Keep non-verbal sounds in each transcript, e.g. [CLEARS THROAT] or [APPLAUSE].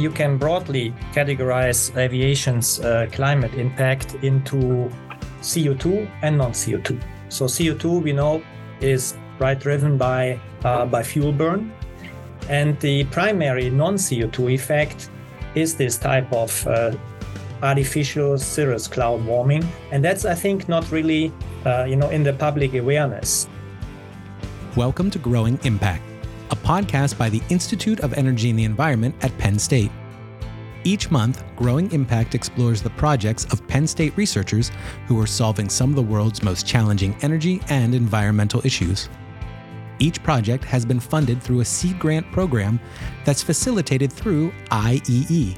you can broadly categorize aviation's uh, climate impact into CO2 and non-CO2. So CO2 we know is right driven by uh, by fuel burn, and the primary non-CO2 effect is this type of uh, artificial cirrus cloud warming, and that's I think not really uh, you know in the public awareness. Welcome to Growing Impact, a podcast by the Institute of Energy and the Environment at Penn State. Each month, Growing Impact explores the projects of Penn State researchers who are solving some of the world's most challenging energy and environmental issues. Each project has been funded through a seed grant program that's facilitated through IEE.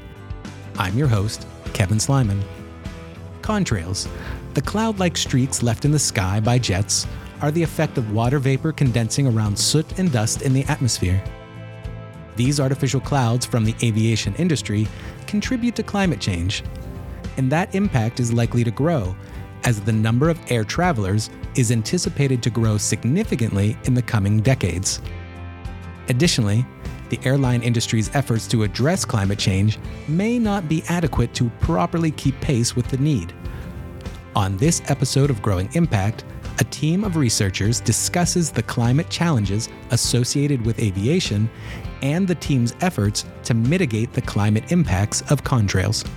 I'm your host, Kevin Slyman. Contrails, the cloud like streaks left in the sky by jets, are the effect of water vapor condensing around soot and dust in the atmosphere. These artificial clouds from the aviation industry contribute to climate change, and that impact is likely to grow as the number of air travelers is anticipated to grow significantly in the coming decades. Additionally, the airline industry's efforts to address climate change may not be adequate to properly keep pace with the need. On this episode of Growing Impact, a team of researchers discusses the climate challenges associated with aviation and the team's efforts to mitigate the climate impacts of contrails.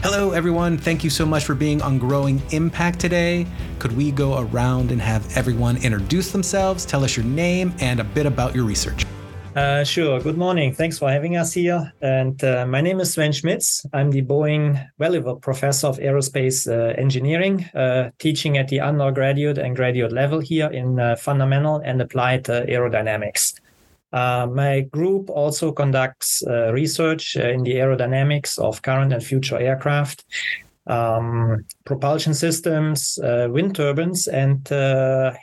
Hello, everyone. Thank you so much for being on Growing Impact today. Could we go around and have everyone introduce themselves, tell us your name, and a bit about your research? Uh, sure. Good morning. Thanks for having us here. And uh, my name is Sven Schmitz. I'm the Boeing Welliver Professor of Aerospace uh, Engineering, uh, teaching at the undergraduate and graduate level here in uh, fundamental and applied aerodynamics. my group also conducts research in the aerodynamics of current and future aircraft, um, propulsion systems, wind turbines, and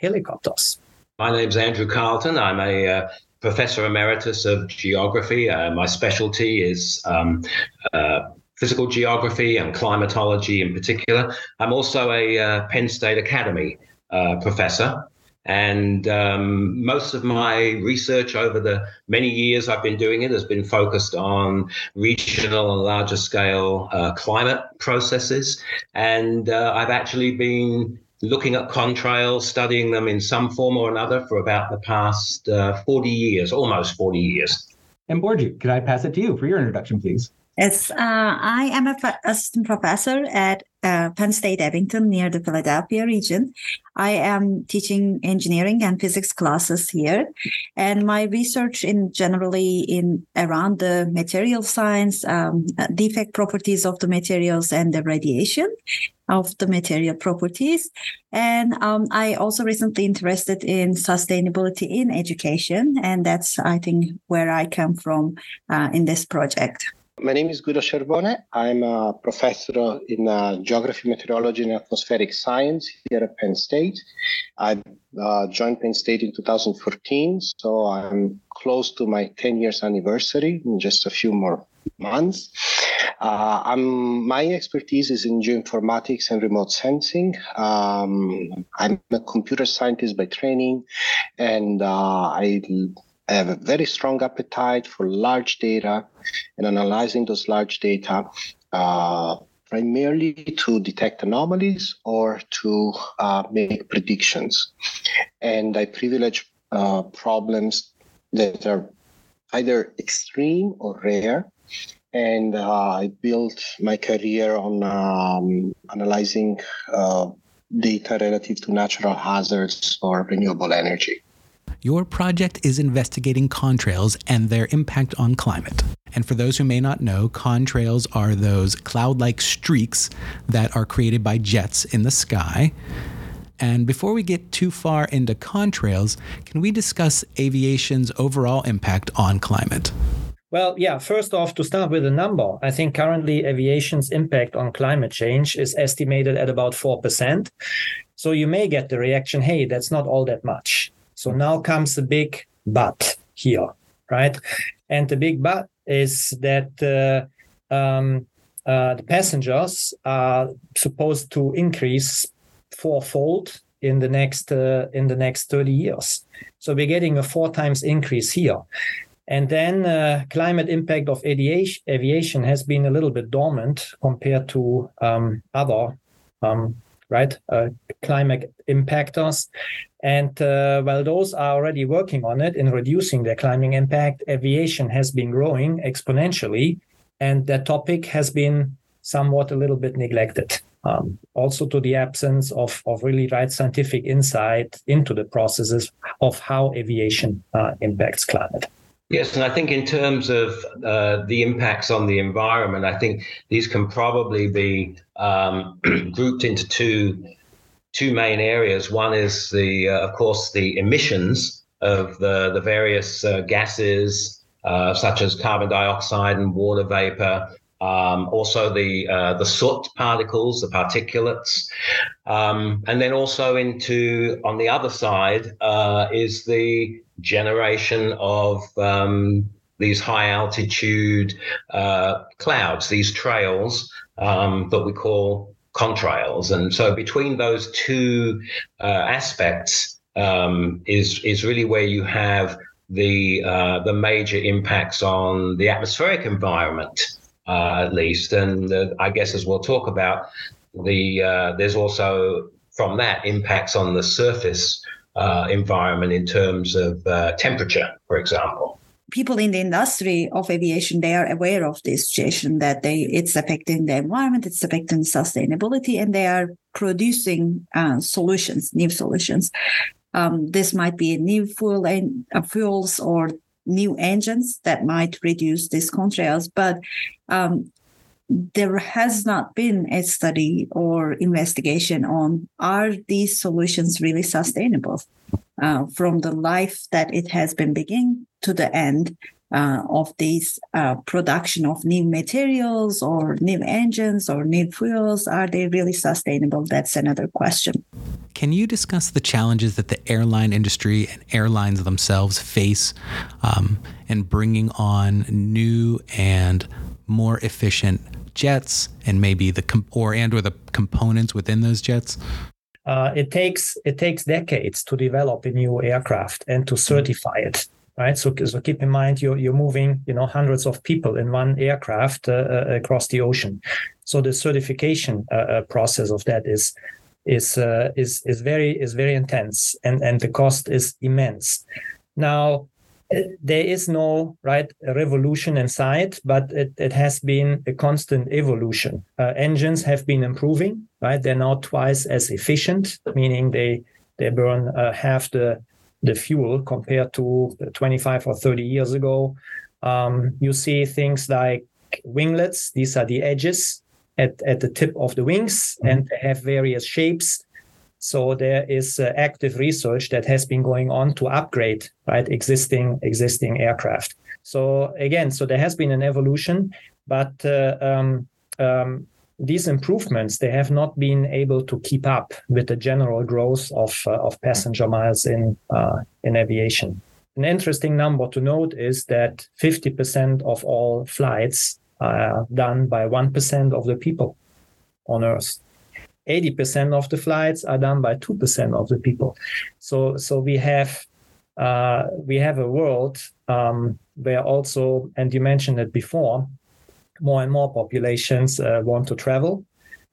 helicopters. My name is Andrew Carleton. I'm a Professor Emeritus of Geography. Uh, my specialty is um, uh, physical geography and climatology in particular. I'm also a uh, Penn State Academy uh, professor. And um, most of my research over the many years I've been doing it has been focused on regional and larger scale uh, climate processes. And uh, I've actually been looking at contrails, studying them in some form or another for about the past uh, 40 years, almost 40 years. And Burcu, could I pass it to you for your introduction, please? Yes, uh, I am a assistant professor at uh, Penn State Abington near the Philadelphia region. I am teaching engineering and physics classes here, and my research in generally in around the material science, um, defect properties of the materials, and the radiation of the material properties. And um, I also recently interested in sustainability in education, and that's I think where I come from uh, in this project. My name is Guido Cervone. I'm a professor in uh, geography, meteorology, and atmospheric science here at Penn State. I uh, joined Penn State in 2014, so I'm close to my 10 years anniversary in just a few more months. Uh, I'm, my expertise is in geoinformatics and remote sensing. Um, I'm a computer scientist by training, and uh, I I have a very strong appetite for large data and analyzing those large data uh, primarily to detect anomalies or to uh, make predictions. And I privilege uh, problems that are either extreme or rare. And uh, I built my career on um, analyzing uh, data relative to natural hazards or renewable energy. Your project is investigating contrails and their impact on climate. And for those who may not know, contrails are those cloud like streaks that are created by jets in the sky. And before we get too far into contrails, can we discuss aviation's overall impact on climate? Well, yeah, first off, to start with a number, I think currently aviation's impact on climate change is estimated at about 4%. So you may get the reaction hey, that's not all that much. So now comes the big but here, right? And the big but is that uh, um, uh, the passengers are supposed to increase fourfold in the next uh, in the next 30 years. So we're getting a four times increase here. And then uh, climate impact of aviation, aviation has been a little bit dormant compared to um, other um, right uh, climate impactors. And uh, while those are already working on it in reducing their climate impact, aviation has been growing exponentially, and that topic has been somewhat a little bit neglected. Um, also to the absence of, of really right scientific insight into the processes of how aviation uh, impacts climate. Yes, and I think in terms of uh, the impacts on the environment, I think these can probably be um, [CLEARS THROAT] grouped into two two main areas. One is the, uh, of course, the emissions of the the various uh, gases uh, such as carbon dioxide and water vapor. Um, also the uh, the soot particles, the particulates, um, and then also into on the other side uh, is the generation of um, these high altitude clouds, these trails um, that we call contrails. And so between those two uh, aspects um, is is really where you have the uh, the major impacts on the atmospheric environment, uh, at least. And uh, I guess as we'll talk about, the uh, there's also from that impacts on the surface uh, environment in terms of temperature, for example. People in the industry of aviation, they are aware of this situation that they it's affecting the environment, it's affecting sustainability, and they are producing uh, solutions, new solutions. Um, this might be new fuel and uh, fuels or new engines that might reduce these contrails, but um, there has not been a study or investigation on are these solutions really sustainable uh, from the life that it has been beginning to the end uh, of these uh, production of new materials or new engines or new fuels? Are they really sustainable? That's another question. Can you discuss the challenges that the airline industry and airlines themselves face um, in bringing on new and more efficient jets and maybe the com- or and or the components within those jets? Uh, it takes it takes decades to develop a new aircraft and to certify it right? So, so keep in mind you're, you're moving you know hundreds of people in one aircraft uh, uh, across the ocean. So the certification uh, uh process of that is is uh, is is very is very intense and and the cost is immense. Now there is no right revolution in sight, but it, it has been a constant evolution. Uh, engines have been improving, right? They're now twice as efficient, meaning they they burn uh, half the the fuel compared to 25 or 30 years ago. Um, you see things like winglets; these are the edges at, at the tip of the wings, mm-hmm. and they have various shapes. So there is uh, active research that has been going on to upgrade right existing existing aircraft. So again, so there has been an evolution, but uh, um, um, these improvements they have not been able to keep up with the general growth of uh, of passenger miles in uh, in aviation. An interesting number to note is that 50% of all flights are done by 1% of the people on Earth. 80% of the flights are done by 2% of the people. So, so we have uh, we have a world um, where also, and you mentioned it before, more and more populations uh, want to travel,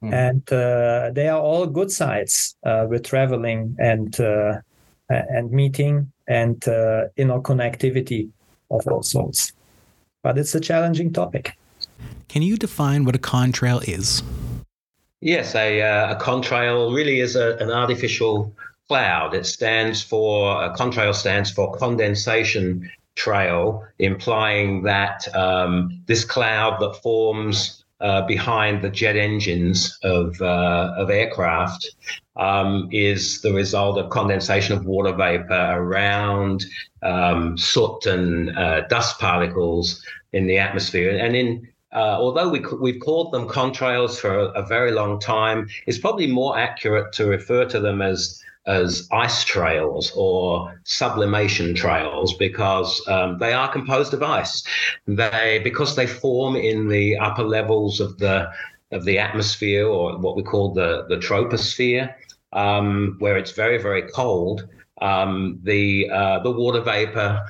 mm. and uh, they are all good sides uh, with traveling and uh, and meeting and uh, interconnectivity of all sorts. But it's a challenging topic. Can you define what a contrail is? Yes, a, uh, a contrail really is a, an artificial cloud. It stands for, a contrail stands for condensation trail, implying that um, this cloud that forms uh, behind the jet engines of, uh, of aircraft um, is the result of condensation of water vapor around um, soot and uh, dust particles in the atmosphere. And in uh, although we, we've called them contrails for a, a, very long time, it's probably more accurate to refer to them as as ice trails or sublimation trails because um, they are composed of ice. They because they form in the upper levels of the of the atmosphere or what we call the the troposphere, um, where it's very very cold. Um, the uh, the water vapor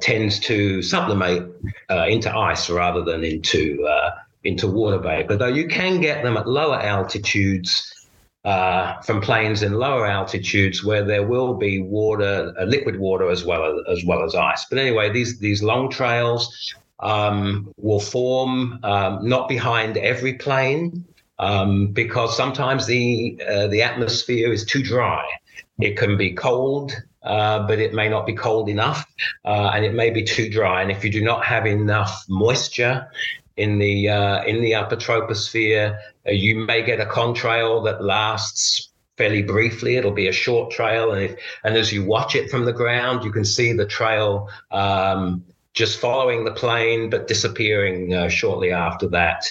tends to sublimate uh, into ice rather than into uh, into water vapor. Though you can get them at lower altitudes uh, from planes in lower altitudes where there will be water, uh, liquid water as well as, as well as ice. But anyway, these these long trails um, will form um, not behind every plane um, because sometimes the uh, the atmosphere is too dry. It can be cold uh, but it may not be cold enough uh, and it may be too dry. And if you do not have enough moisture in the uh, in the upper troposphere, uh, you may get a contrail that lasts fairly briefly. It'll be a short trail, and if, and as you watch it from the ground, you can see the trail um, just following the plane but disappearing uh, shortly after that.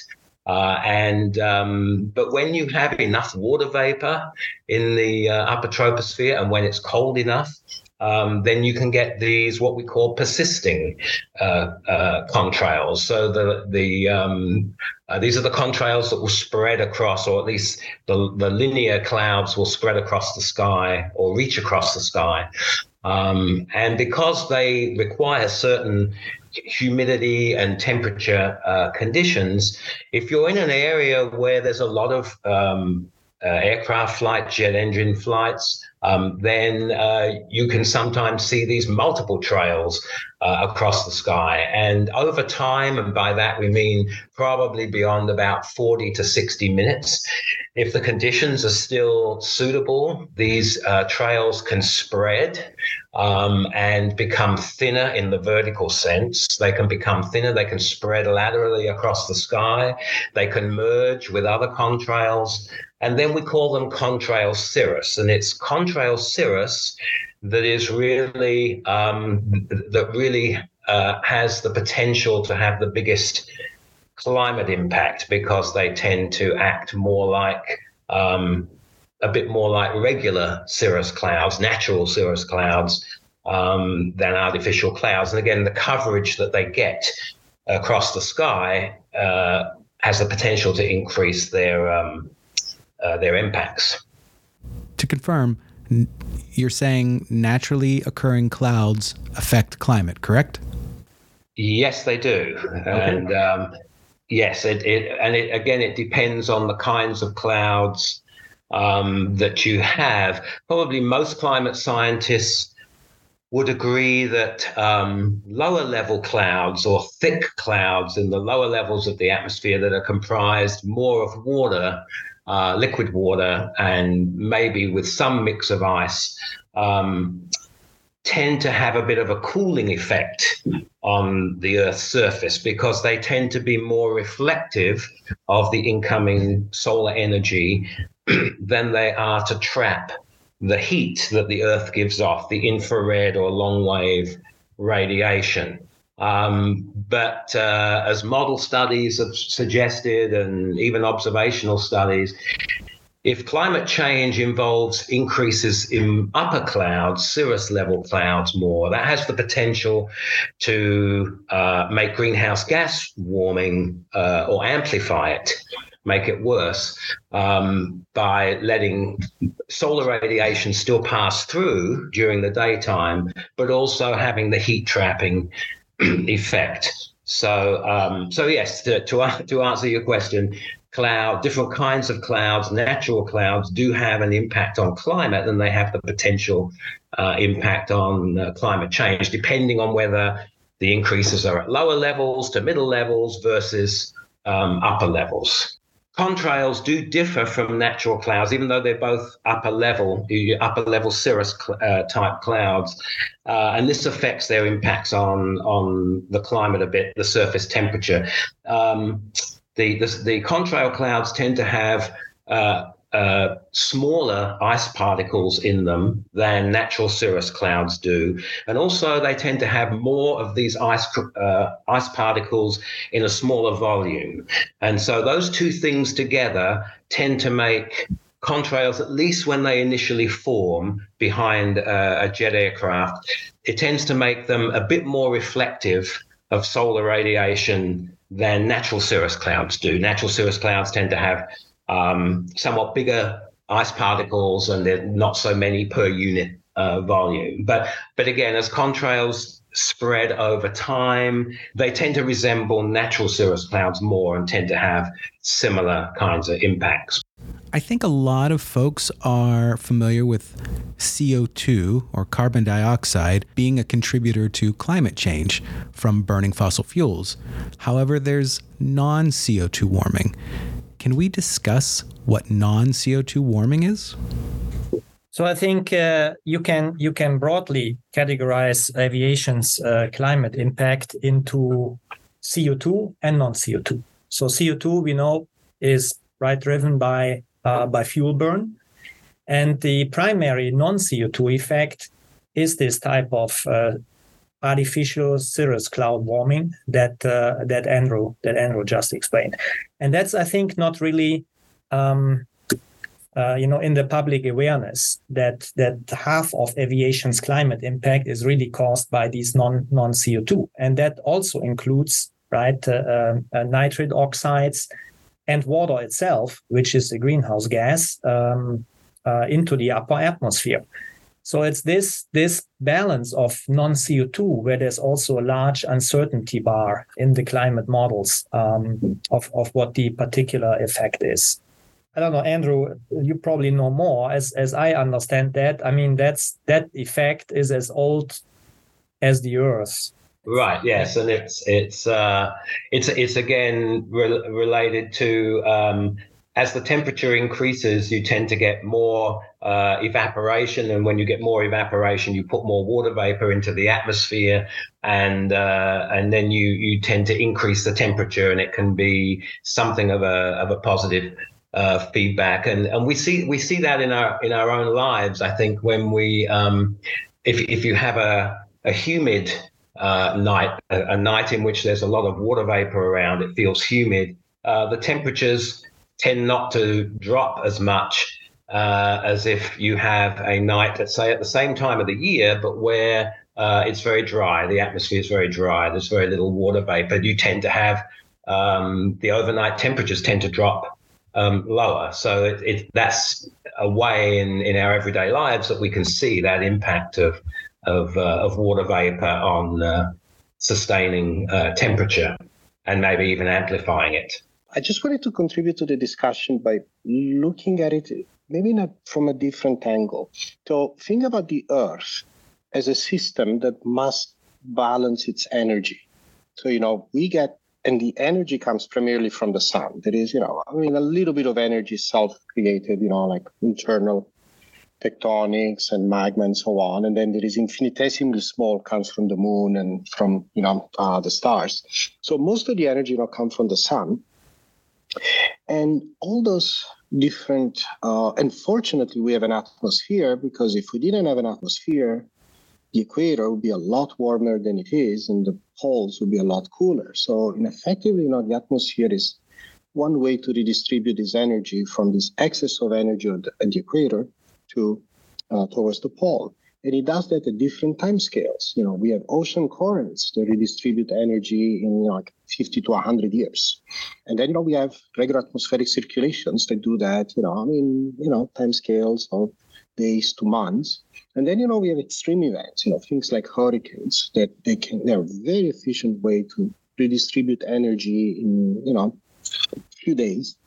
Uh, and um, but when you have enough water vapor in the uh, upper troposphere, and when it's cold enough, um, then you can get these what we call persisting uh, uh contrails. So the the um, uh, these are the contrails that will spread across, or at least the the linear clouds will spread across the sky or reach across the sky. Um, and because they require certain humidity and temperature uh, conditions, if you're in an area where there's a lot of um, uh, aircraft flight, jet engine flights, um, then uh, you can sometimes see these multiple trails uh, across the sky. And over time, and by that we mean probably beyond about 40 to 60 minutes, if the conditions are still suitable, these uh, trails can spread um, and become thinner in the vertical sense. They can become thinner, they can spread laterally across the sky, they can merge with other contrails. And then we call them contrail cirrus. And it's contrail cirrus that is really, um, that really uh, has the potential to have the biggest climate impact because they tend to act more like um, a bit more like regular cirrus clouds, natural cirrus clouds, um, than artificial clouds. And again, the coverage that they get across the sky uh, has the potential to increase their um, uh, their impacts. To confirm, you're saying naturally occurring clouds affect climate, correct? Yes, they do, okay. and um, yes, it, it, and it, again, it depends on the kinds of clouds um, that you have. Probably most climate scientists would agree that um, lower level clouds or thick clouds in the lower levels of the atmosphere that are comprised more of water, uh, liquid water, and maybe with some mix of ice. Um, tend to have a bit of a cooling effect on the Earth's surface because they tend to be more reflective of the incoming solar energy [CLEARS THROAT] than they are to trap the heat that the Earth gives off, the infrared or long wave radiation. Um, but uh, as model studies have suggested, and even observational studies, if climate change involves increases in upper clouds, cirrus level clouds more, that has the potential to uh, make greenhouse gas warming uh, or amplify it make it worse um, by letting solar radiation still pass through during the daytime, but also having the heat trapping [CLEARS THROAT] effect. So, um, so yes, to, to, to answer your question, cloud, different kinds of clouds, natural clouds, do have an impact on climate, and they have the potential uh, impact on uh, climate change, depending on whether the increases are at lower levels to middle levels versus um, upper levels contrails do differ from natural clouds, even though they're both upper level, upper level cirrus uh, type clouds, uh, and this affects their impacts on on the climate a bit, the surface temperature. Um, the, the, the contrail clouds tend to have uh, uh, smaller ice particles in them than natural cirrus clouds do, and also they tend to have more of these ice uh, ice particles in a smaller volume, and so those two things together tend to make contrails, at least when they initially form behind uh, a jet aircraft, it tends to make them a bit more reflective of solar radiation than natural cirrus clouds do. Natural cirrus clouds tend to have um, somewhat bigger ice particles and there are not so many per unit uh, volume. But but again, as contrails spread over time, they tend to resemble natural cirrus clouds more and tend to have similar kinds of impacts. I think a lot of folks are familiar with CO2 or carbon dioxide being a contributor to climate change from burning fossil fuels. However, there's non CO2 warming. Can we discuss what non CO2 warming is? So I think uh, you can you can broadly categorize aviation's uh, climate impact into CO2 and non-CO2. So CO2 we know is right driven by uh, by fuel burn, and the primary non-CO2 effect is this type of uh, artificial cirrus cloud warming that uh, that Andrew that Andrew just explained, and that's I think not really. Um, uh, you know, in the public awareness that that half of aviation's climate impact is really caused by these non non CO two, and that also includes right uh, uh, nitrate oxides and water itself, which is a greenhouse gas, um, uh, into the upper atmosphere. So it's this this balance of non CO two where there's also a large uncertainty bar in the climate models um, of of what the particular effect is. I don't know, Andrew, you probably know more. As as I understand that, I mean that's that effect is as old as the Earth. Right. Yes, and it's it's uh, it's it's again re- related to um, as the temperature increases, you tend to get more uh, evaporation, and when you get more evaporation, you put more water vapor into the atmosphere, and uh, and then you you tend to increase the temperature, and it can be something of a of a positive uh, feedback, and and we see we see that in our in our own lives. I think when we um, if if you have a a humid uh, night, a, a, night in which there's a lot of water vapor around, it feels humid. Uh, the temperatures tend not to drop as much uh, as if you have a night, let's say, at the same time of the year, but where uh, it's very dry. The atmosphere is very dry. There's very little water vapor. You tend to have um, the overnight temperatures tend to drop um, lower. So it, it, that's a way in, in our everyday lives that we can see that impact of of, uh, of water vapor on uh, sustaining uh, temperature and maybe even amplifying it. I just wanted to contribute to the discussion by looking at it maybe not from a different angle. So think about the Earth as a system that must balance its energy. So you know we get and the energy comes primarily from the sun. There is, you know, I mean, a little bit of energy self-created, you know, like internal tectonics and magma and so on. And then there is infinitesimally small comes from the moon and from, you know, uh, the stars. So most of the energy, you know, comes from the sun. And all those different, uh, unfortunately, we have an atmosphere because if we didn't have an atmosphere, the equator would be a lot warmer than it is, and the poles would be a lot cooler. So, in effectively, you know, the atmosphere is one way to redistribute this energy from this excess of energy at the, at the equator to uh, towards the pole. And it does that at different time scales. You know, we have ocean currents that redistribute energy in like 50 to 100 years. And then, you know, we have regular atmospheric circulations that do that, you know, I mean, you know, time scales of days to months. And then, you know, we have extreme events, you know, things like hurricanes that they can, they're a very efficient way to redistribute energy in, you know, a few days.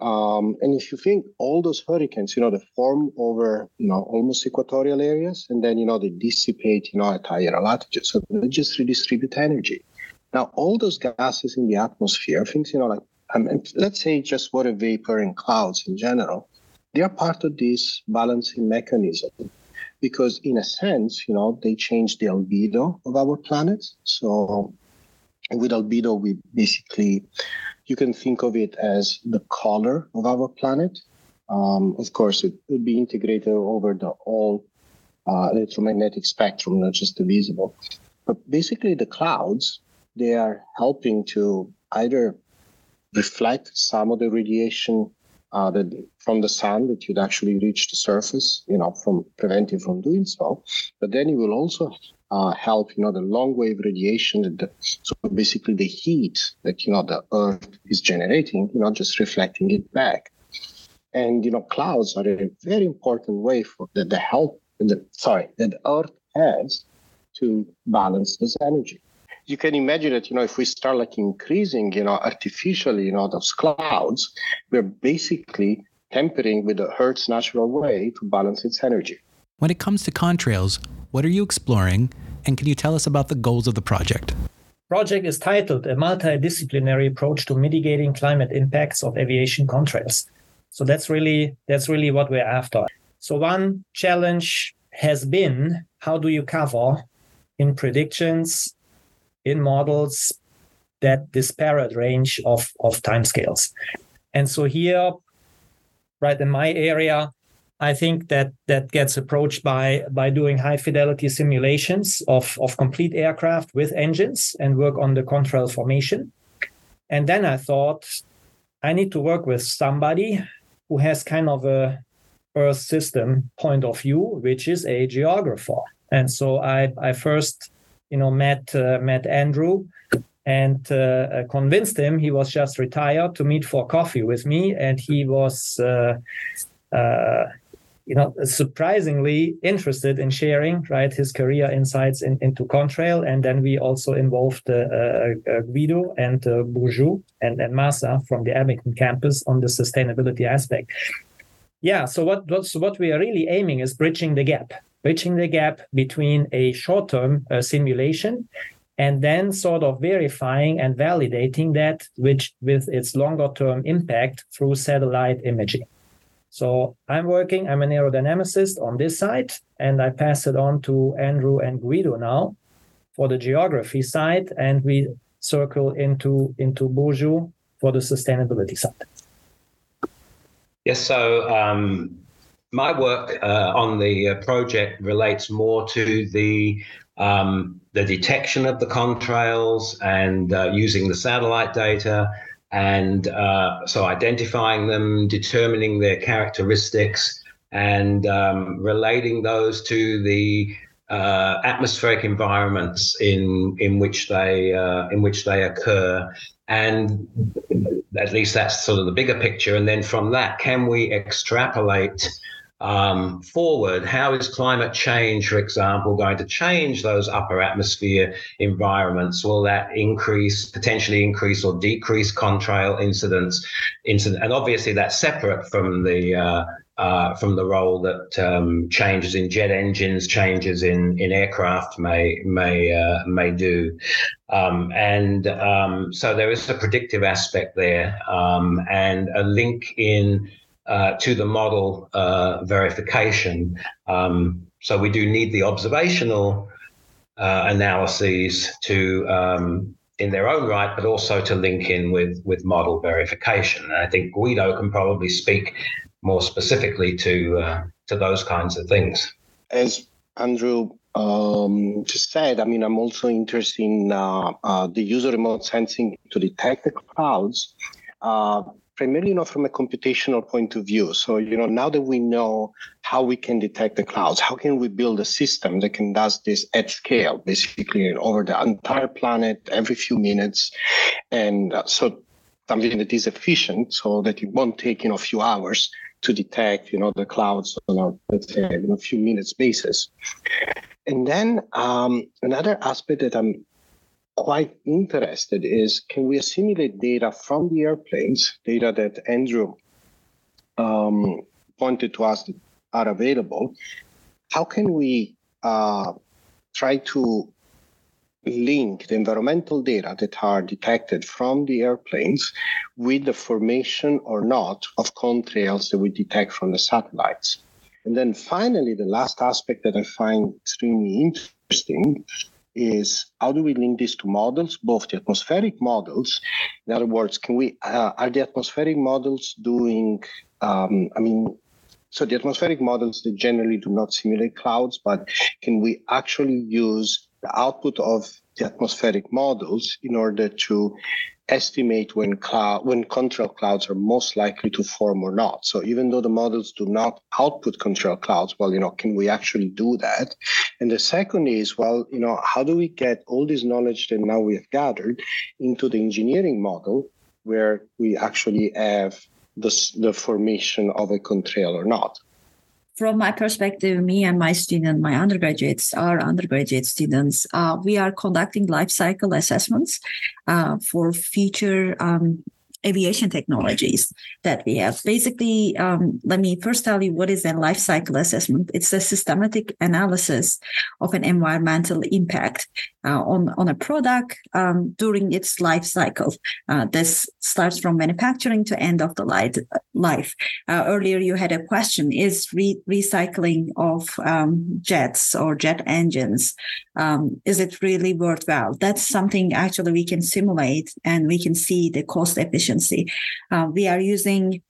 Um, and if you think all those hurricanes, you know, they form over, you know, almost equatorial areas, and then, you know, they dissipate, you know, at higher latitudes. So they just redistribute energy. Now, all those gases in the atmosphere, things, you know, like, um, let's say just water vapor and clouds in general, they are part of this balancing mechanism because in a sense, you know, they change the albedo of our planet. So with albedo, we basically, you can think of it as the color of our planet. Um, of course, it would be integrated over the whole uh, electromagnetic spectrum, not just the visible. But basically, the clouds, they are helping to either reflect some of the radiation uh, that from the sun that you'd actually reach the surface, you know, from preventing from doing so. But then it will also uh, help, you know, the long wave radiation. The, so basically the heat that, you know, the Earth is generating, you know, just reflecting it back. And, you know, clouds are a very important way for that they help the, sorry, that the Earth has to balance this energy. You can imagine that, you know, if we start like increasing, you know, artificially, you know, those clouds, we're basically tempering with the Earth's natural way to balance its energy. When it comes to contrails, what are you exploring? And can you tell us about the goals of the project? Project is titled A Multidisciplinary Approach to Mitigating Climate Impacts of Aviation Contrails. So that's really that's really what we're after. So one challenge has been how do you cover in predictions, in models, that disparate range of, of timescales. And so here, right in my area, I think that that gets approached by by doing high fidelity simulations of, of complete aircraft with engines and work on the contrail formation. And then I thought I need to work with somebody who has kind of a Earth system point of view, which is a geographer. And so I I first you know met uh, met Andrew and uh, convinced him he was just retired to meet for coffee with me and he was uh, uh you know, surprisingly interested in sharing, right, his career insights in, into Contrail. And then we also involved uh, uh, uh Guido and uh, and, and from the Abington campus on the sustainability aspect. Yeah, so what, what, so what we are really aiming is bridging the gap, bridging the gap between a short-term uh, simulation and then sort of verifying and validating that which with its longer term impact through satellite imaging. So I'm working, I'm an aerodynamicist on this side, and I pass it on to Andrew and Guido now for the geography side, and we circle into, into Burcu for the sustainability side. Yes, so um, my work uh, on the uh, project relates more to the um, the detection of the contrails and uh, using the satellite data and uh, so identifying them, determining their characteristics, and um, relating those to the uh, atmospheric environments in in which they uh, in which they occur, and at least that's sort of the bigger picture. And then from that, can we extrapolate? Um, forward, how is climate change, for example, going to change those upper atmosphere environments? Will that increase, potentially increase or decrease contrail incidents? Incident, and obviously that's separate from the uh, uh, from the role that um, changes in jet engines, changes in, in aircraft may may uh, may do, um, and um, so there is a predictive aspect there, um, and a link in uh, to the model uh, verification. Um, so we do need the observational uh, analyses to, um, in their own right, but also to link in with with model verification. And I think Guido can probably speak more specifically to uh, to those kinds of things. As Andrew um, just said, I mean, I'm also interested in uh, uh, the use of remote sensing to detect the clouds. Uh, primarily you know from a computational point of view. So you know now that we know how we can detect the clouds how can we build a system that can does this at scale basically over the entire planet every few minutes? And uh, so something that is efficient so that it won't take you know a few hours to detect you know the clouds on a let's say a few minutes basis. And then um, another aspect that i'm quite interested is can we assimilate data from the airplanes, data that Andrew um, pointed to us that are available? How can we uh, try to link the environmental data that are detected from the airplanes with the formation or not of contrails that we detect from the satellites? And then finally, the last aspect that I find extremely interesting is how do we link this to models, both the atmospheric models. In other words, can we uh, are the atmospheric models doing? Um, I mean, so the atmospheric models they generally do not simulate clouds, but can we actually use the output of the atmospheric models in order to estimate when cloud when contrail clouds are most likely to form or not. So even though the models do not output contrail clouds, well, you know, can we actually do that? And the second is, well, you know, how do we get all this knowledge that now we have gathered into the engineering model where we actually have the, the formation of a contrail or not? From my perspective, me and my student, my undergraduates, our undergraduate students, uh, we are conducting life cycle assessments uh, for future um, aviation technologies that we have. Basically, um, let me first tell you what is a life cycle assessment. It's a systematic analysis of an environmental impact uh, on, on a product um, during its life cycle. Uh, this starts from manufacturing to end of the life. Uh, earlier, you had a question, is re- recycling of um, jets or jet engines, um, is it really worthwhile? That's something actually we can simulate and we can see the cost efficiency. Uh, we are using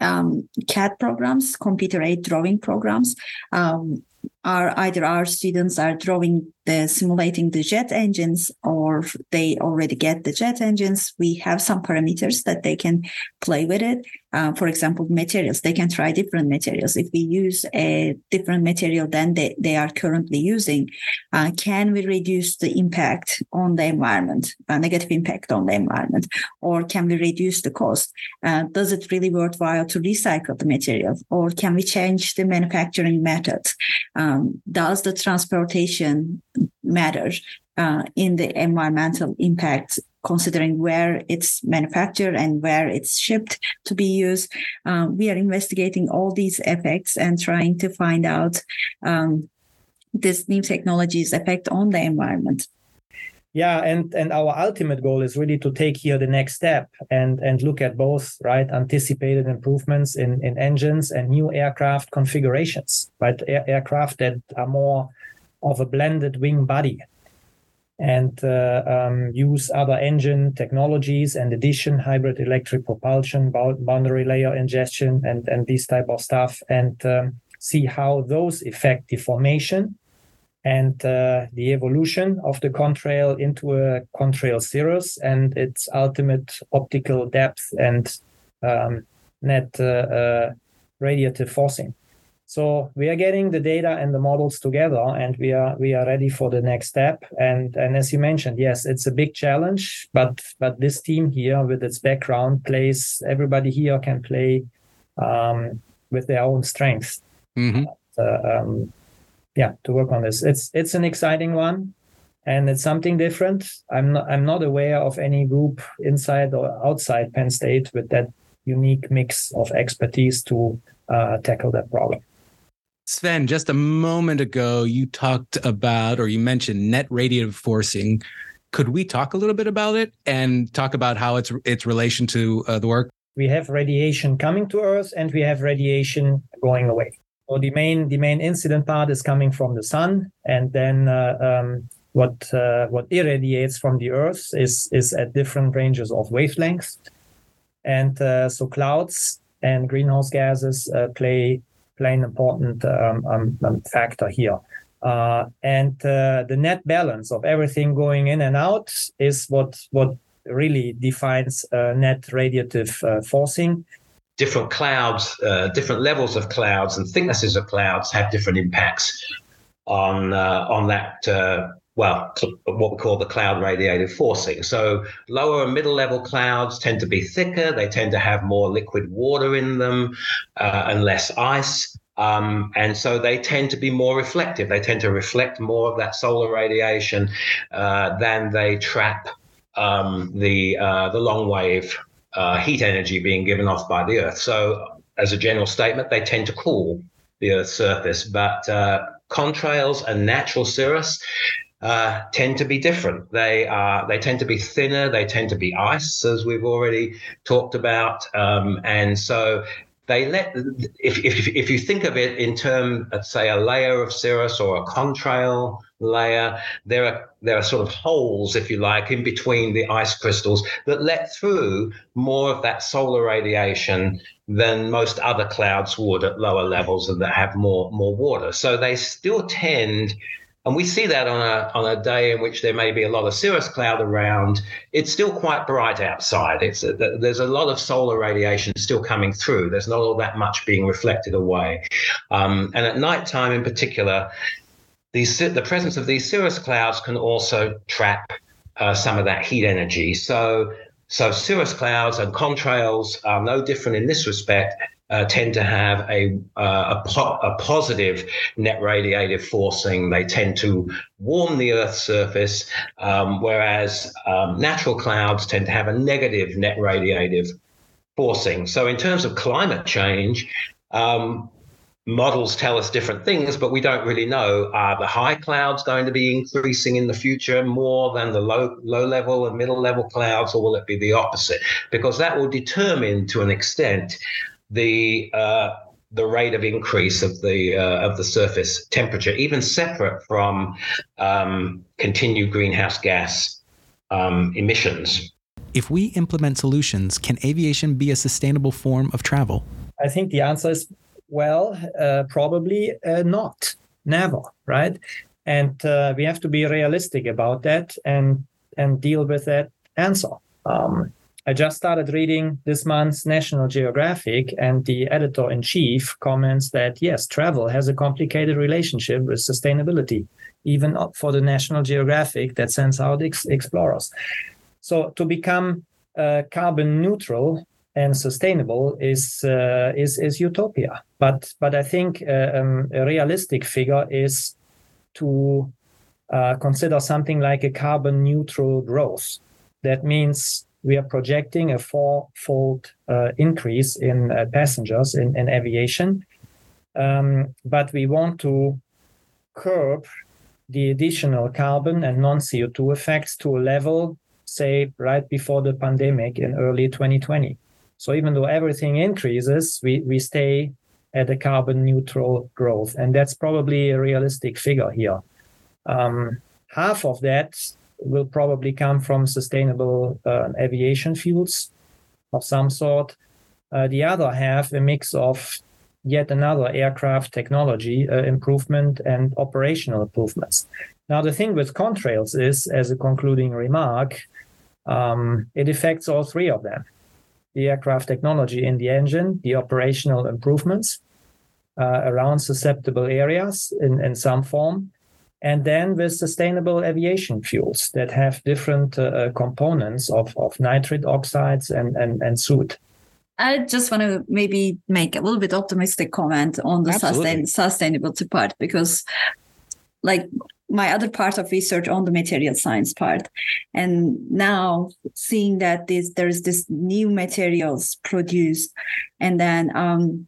um, CAD programs, computer aid drawing programs. Um, either our students are drawing the simulating the jet engines or they already get the jet engines we have some parameters that they can play with it. Uh, for example materials they can try different materials. If we use a different material than they, they are currently using uh, can we reduce the impact on the environment uh, negative impact on the environment or can we reduce the cost? Uh, does it really worthwhile to recycle the material or can we change the manufacturing methods um, does the transportation matter uh, in the environmental impact considering where it's manufactured and where it's shipped to be used. Um, we are investigating all these effects and trying to find out um, this new technology's effect on the environment. Yeah, and and our ultimate goal is really to take here the next step and and look at both right anticipated improvements in in engines and new aircraft configurations, right? Air, aircraft that are more of a blended wing body and uh, um, use other engine technologies and addition hybrid electric propulsion boundary layer ingestion and and these type of stuff and um, see how those affect deformation and uh, the evolution of the contrail into a contrail cirrus and its ultimate optical depth and um, net uh, uh, radiative forcing. So we are getting the data and the models together, and we are we are ready for the next step. And and as you mentioned, yes, it's a big challenge, but but this team here with its background plays. Everybody here can play um, with their own strengths. Mm-hmm. Uh, um, yeah to work on this it's it's an exciting one and it's something different i'm not i'm not aware of any group inside or outside penn state with that unique mix of expertise to uh, tackle that problem sven just a moment ago you talked about or you mentioned net radiative forcing. Could we talk a little bit about it and talk about how it's its relation to uh, the work? We have radiation coming to earth and we have radiation going away. So the main the main incident part is coming from the sun, and then uh, um, what uh, what irradiates from the Earth is is at different ranges of wavelengths, and uh, so clouds and greenhouse gases uh, play play an important um, um, um factor here. Uh, and uh, the net balance of everything going in and out is what what really defines net radiative forcing different clouds, uh, different levels of clouds and thicknesses of clouds have different impacts on uh, on that. Uh, well, what we call the cloud radiative forcing. So, lower and middle level clouds tend to be thicker. They tend to have more liquid water in them uh, and less ice. Um, and so they tend to be more reflective. They tend to reflect more of that solar radiation uh, than they trap um, the uh, the long wave uh, heat energy being given off by the Earth. So, as a general statement, they tend to cool the Earth's surface, but uh, contrails and natural cirrus uh, tend to be different. They are they tend to be thinner. They tend to be ice, as we've already talked about, um, and so they let if, if if you think of it in terms, say, a layer of cirrus or a contrail layer. There are there are sort of holes, if you like, in between the ice crystals that let through more of that solar radiation than most other clouds would at lower levels and that have more more water. So they still tend and we see that on a on a day in which there may be a lot of cirrus cloud around. It's still quite bright outside. It's a, there's a lot of solar radiation still coming through. There's not all that much being reflected away. Um, and at night time, in particular, these, the presence of these cirrus clouds can also trap uh, some of that heat energy. So, so cirrus clouds and contrails are no different in this respect. Uh, tend to have a, uh, a, po- a, positive net radiative forcing. They tend to warm the Earth's surface, um, whereas um, natural clouds tend to have a negative net radiative forcing. So, in terms of climate change, um, models tell us different things, but we don't really know. Are the high clouds going to be increasing in the future more than the low low level and middle level clouds, or will it be the opposite? Because that will determine to an extent the uh, the rate of increase of the uh, of the surface temperature, even separate from um, continued greenhouse gas um, emissions. If we implement solutions, can aviation be a sustainable form of travel? I think the answer is well, uh, probably uh, not, never, right? And uh, we have to be realistic about that and and deal with that answer. Um, I just started reading this month's National Geographic, and the editor in chief comments that yes, travel has a complicated relationship with sustainability, even for the National Geographic that sends out ex- explorers. So to become uh, carbon neutral and sustainable is uh, is is utopia. But but I think uh, um, a realistic figure is to uh, consider something like a carbon neutral growth. That means we are projecting a four-fold uh, increase in uh, passengers in, in aviation, um, but we want to curb the additional carbon and non-CO2 effects to a level, say, right before the pandemic in early 2020. So even though everything increases, we, we stay at a carbon neutral growth. And that's probably a realistic figure here. Um, half of that will probably come from sustainable uh, aviation fuels of some sort. Uh, the other half, a mix of yet another aircraft technology uh, improvement and operational improvements. Now, the thing with contrails is, as a concluding remark, um, it affects all three of them the aircraft technology in the engine, the operational improvements uh, around susceptible areas in, in some form, and then with sustainable aviation fuels that have different uh, uh components of, of nitrate oxides and, and, and soot. I just want to maybe make a little bit optimistic comment on the sustain, sustainability part because like my other part of research on the material science part and now seeing that this there's this new materials produced and then um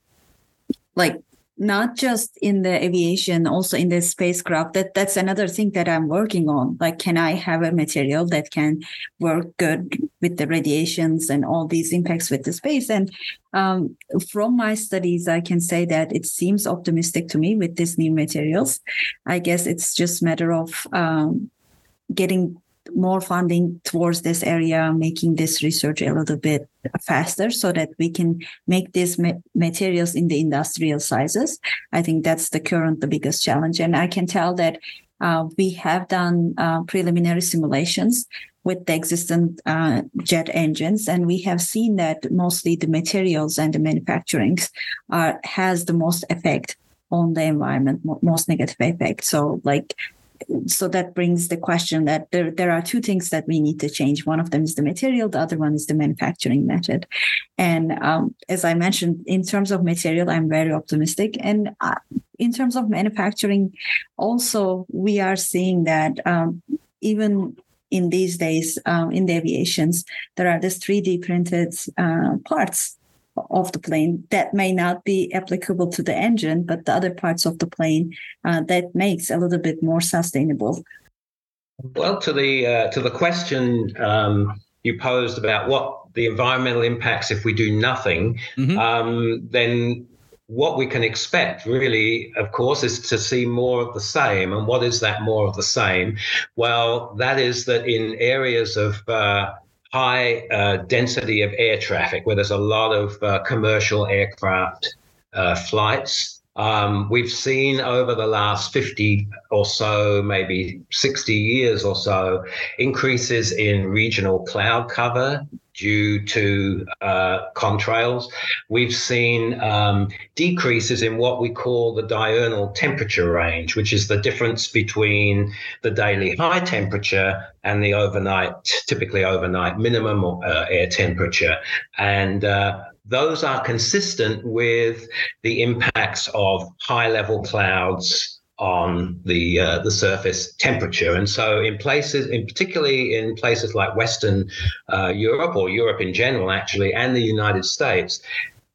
like not just in the aviation also in the spacecraft. That that's another thing that i'm working on. Like can i have a material that can work good with the radiations and all these impacts with the space? And um, from my studies i can say that it seems optimistic to me with these new materials. I guess it's just matter of um, getting more funding towards this area, making this research a little bit faster so that we can make these ma- materials in the industrial sizes. I think that's the current, the biggest challenge. And I can tell that uh, we have done uh, preliminary simulations with the existing uh, jet engines, and we have seen that mostly the materials and the manufacturing are, has the most effect on the environment, most negative effect. So, like so that brings the question that there, there are two things that we need to change. One of them is the material, the other one is the manufacturing method. And um, as I mentioned, in terms of material, I'm very optimistic. And uh, in terms of manufacturing, also, we are seeing that um, even in these days um, in the aviations, there are these 3D printed uh, parts of the plane that may not be applicable to the engine, but the other parts of the plane uh, that makes a little bit more sustainable. Well, to the uh, to the question um, you posed about what the environmental impacts if we do nothing, mm-hmm. um, then what we can expect really of course is to see more of the same and what is that more of the same well that is that in areas of uh, high uh, density of air traffic, where there's a lot of uh, commercial aircraft uh, flights. Um, we've seen over the last 50 or so, maybe 60 years or so, increases in regional cloud cover due to uh, contrails. We've seen um, decreases in what we call the diurnal temperature range, which is the difference between the daily high temperature and the overnight, typically overnight minimum uh, air temperature. And uh, those are consistent with the impacts of high level clouds on the uh, the surface temperature. And so, in places, in particularly in places like Western uh, Europe or Europe in general, actually, and the United States,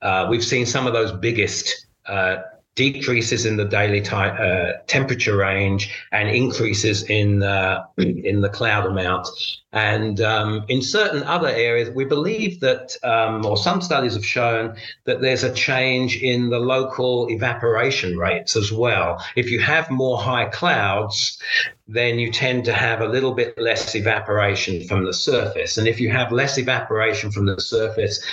uh, we've seen some of those biggest uh, decreases in the daily t- uh, temperature range and increases in uh, in the cloud amount. And um, in certain other areas, we believe that, um, or some studies have shown that there's a change in the local evaporation rates as well. If you have more high clouds, then you tend to have a little bit less evaporation from the surface. And if you have less evaporation from the surface,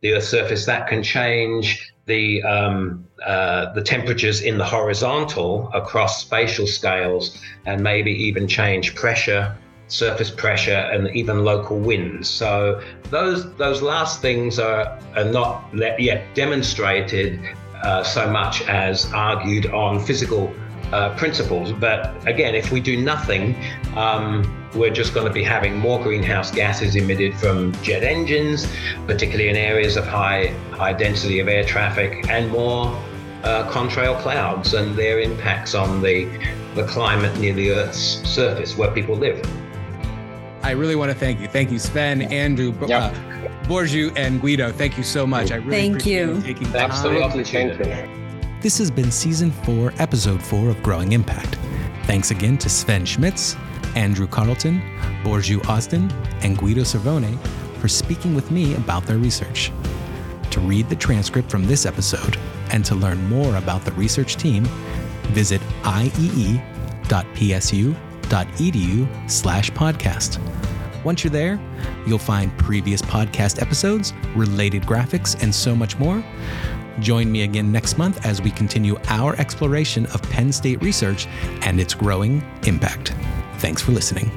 the Earth's surface, that can change the um, uh, the temperatures in the horizontal across spatial scales and maybe even change pressure surface pressure and even local winds. So those those last things are, are not yet demonstrated uh, so much as argued on physical uh, principles. But again, if we do nothing, um, we're just going to be having more greenhouse gases emitted from jet engines, particularly in areas of high high density of air traffic, and more uh, contrail clouds and their impacts on the the climate near the Earth's surface where people live. I really want to thank you. Thank you, Sven, Andrew, yep. uh, Burcu, and Guido. Thank you so much. I really thank appreciate you. you taking Thanks time. Absolutely. Thank you. This has been season four, episode four of Growing Impact. Thanks again to Sven Schmitz, Andrew Carleton, Burcu Austin, and Guido Cervone for speaking with me about their research. To read the transcript from this episode and to learn more about the research team, visit iee.psu.edu slash podcast. Once you're there, you'll find previous podcast episodes, related graphics, and so much more. Join me again next month as we continue our exploration of Penn State research and its growing impact. Thanks for listening.